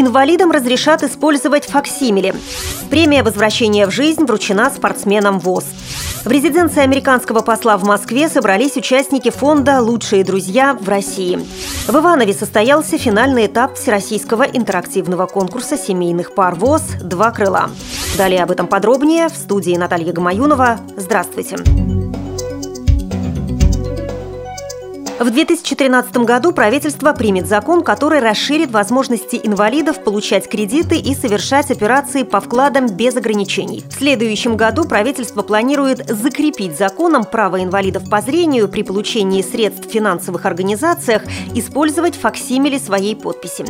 Инвалидам разрешат использовать факсимили. Премия возвращения в жизнь вручена спортсменам ВОЗ. В резиденции американского посла в Москве собрались участники фонда «Лучшие друзья в России». В Иванове состоялся финальный этап Всероссийского интерактивного конкурса семейных пар ВОЗ «Два крыла». Далее об этом подробнее в студии Наталья Гамаюнова. Здравствуйте. Здравствуйте. В 2013 году правительство примет закон, который расширит возможности инвалидов получать кредиты и совершать операции по вкладам без ограничений. В следующем году правительство планирует закрепить законом право инвалидов по зрению при получении средств в финансовых организациях использовать факсимили своей подписи.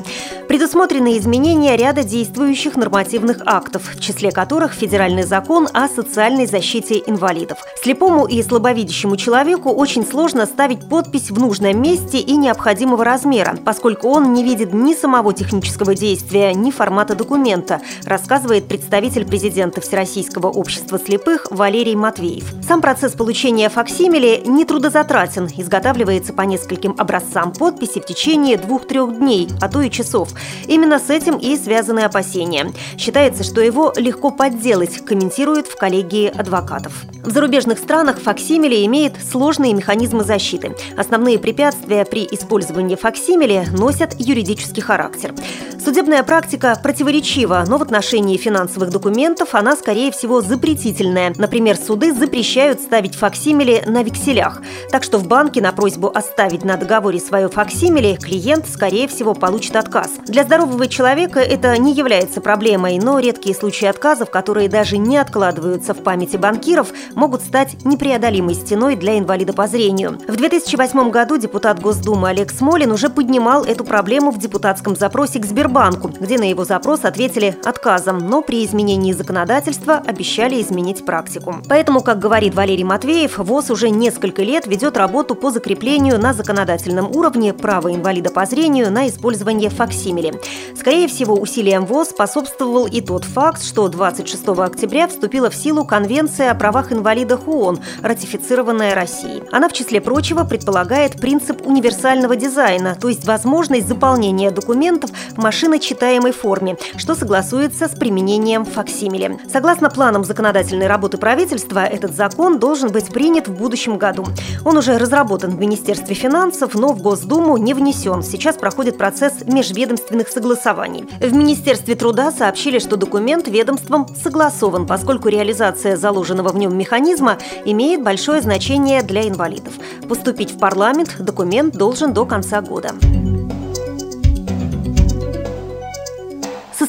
Предусмотрены изменения ряда действующих нормативных актов, в числе которых федеральный закон о социальной защите инвалидов. Слепому и слабовидящему человеку очень сложно ставить подпись в нужном месте и необходимого размера, поскольку он не видит ни самого технического действия, ни формата документа, рассказывает представитель президента Всероссийского общества слепых Валерий Матвеев. Сам процесс получения факсимили не трудозатратен, изготавливается по нескольким образцам подписи в течение двух-трех дней, а то и часов. Именно с этим и связаны опасения. Считается, что его легко подделать, комментирует в коллегии адвокатов. В зарубежных странах факсимили имеет сложные механизмы защиты. Основные препятствия при использовании факсимили носят юридический характер. Судебная практика противоречива, но в отношении финансовых документов она, скорее всего, запретительная. Например, суды запрещают ставить факсимили на векселях. Так что в банке на просьбу оставить на договоре свое факсимили клиент, скорее всего, получит отказ. Для здорового человека это не является проблемой, но редкие случаи отказов, которые даже не откладываются в памяти банкиров, могут стать непреодолимой стеной для инвалида по зрению. В 2008 году депутат Госдумы Олег Смолин уже поднимал эту проблему в депутатском запросе к Сбербанку Сбербанку, где на его запрос ответили отказом, но при изменении законодательства обещали изменить практику. Поэтому, как говорит Валерий Матвеев, ВОЗ уже несколько лет ведет работу по закреплению на законодательном уровне права инвалида по зрению на использование факсимили. Скорее всего, усилиям ВОЗ способствовал и тот факт, что 26 октября вступила в силу Конвенция о правах инвалидов ООН, ратифицированная Россией. Она, в числе прочего, предполагает принцип универсального дизайна, то есть возможность заполнения документов в машине машиночитаемой форме, что согласуется с применением факсимили. Согласно планам законодательной работы правительства, этот закон должен быть принят в будущем году. Он уже разработан в Министерстве финансов, но в Госдуму не внесен. Сейчас проходит процесс межведомственных согласований. В Министерстве труда сообщили, что документ ведомством согласован, поскольку реализация заложенного в нем механизма имеет большое значение для инвалидов. Поступить в парламент документ должен до конца года.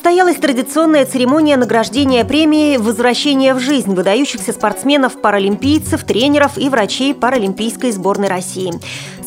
Состоялась традиционная церемония награждения премии «Возвращение в жизнь» выдающихся спортсменов, паралимпийцев, тренеров и врачей Паралимпийской сборной России.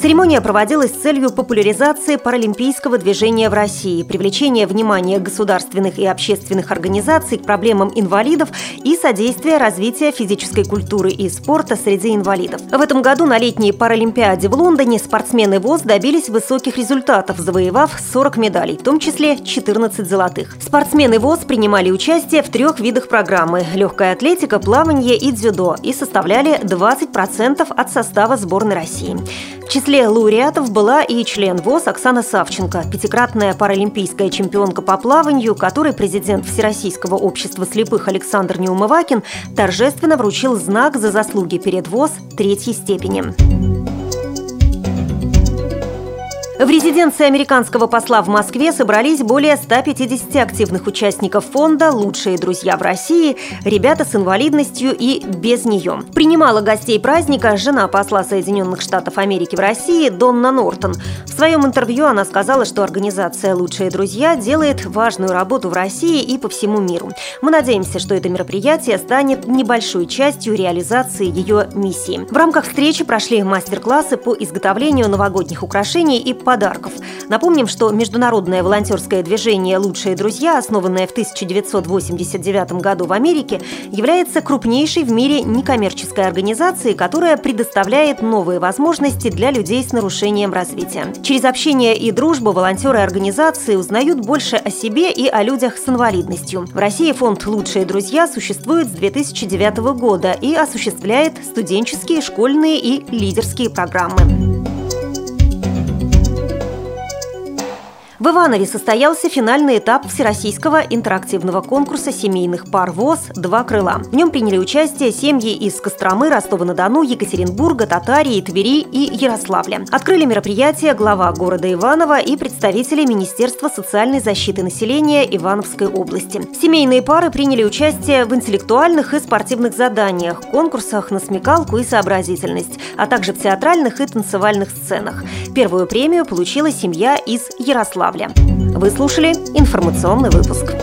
Церемония проводилась с целью популяризации паралимпийского движения в России, привлечения внимания государственных и общественных организаций к проблемам инвалидов и содействия развития физической культуры и спорта среди инвалидов. В этом году на летней Паралимпиаде в Лондоне спортсмены ВОЗ добились высоких результатов, завоевав 40 медалей, в том числе 14 золотых. Спортсмены ВОЗ принимали участие в трех видах программы – легкая атлетика, плавание и дзюдо и составляли 20% от состава сборной России. В числе лауреатов была и член ВОЗ Оксана Савченко, пятикратная паралимпийская чемпионка по плаванию, которой президент Всероссийского общества слепых Александр Неумывакин торжественно вручил знак за заслуги перед ВОЗ третьей степени. В резиденции американского посла в Москве собрались более 150 активных участников фонда «Лучшие друзья в России», ребята с инвалидностью и без нее. Принимала гостей праздника жена посла Соединенных Штатов Америки в России Донна Нортон. В своем интервью она сказала, что организация «Лучшие друзья» делает важную работу в России и по всему миру. Мы надеемся, что это мероприятие станет небольшой частью реализации ее миссии. В рамках встречи прошли мастер-классы по изготовлению новогодних украшений и подарков. Напомним, что международное волонтерское движение «Лучшие друзья», основанное в 1989 году в Америке, является крупнейшей в мире некоммерческой организацией, которая предоставляет новые возможности для людей с нарушением развития. Через общение и дружбу волонтеры организации узнают больше о себе и о людях с инвалидностью. В России фонд «Лучшие друзья» существует с 2009 года и осуществляет студенческие, школьные и лидерские программы. В Иванове состоялся финальный этап всероссийского интерактивного конкурса семейных пар ВОЗ «Два крыла». В нем приняли участие семьи из Костромы, Ростова-на-Дону, Екатеринбурга, Татарии, Твери и Ярославля. Открыли мероприятие глава города Иваново и представители Министерства социальной защиты населения Ивановской области. Семейные пары приняли участие в интеллектуальных и спортивных заданиях, конкурсах на смекалку и сообразительность, а также в театральных и танцевальных сценах. Первую премию получила семья из Ярославля. Вы слушали информационный выпуск.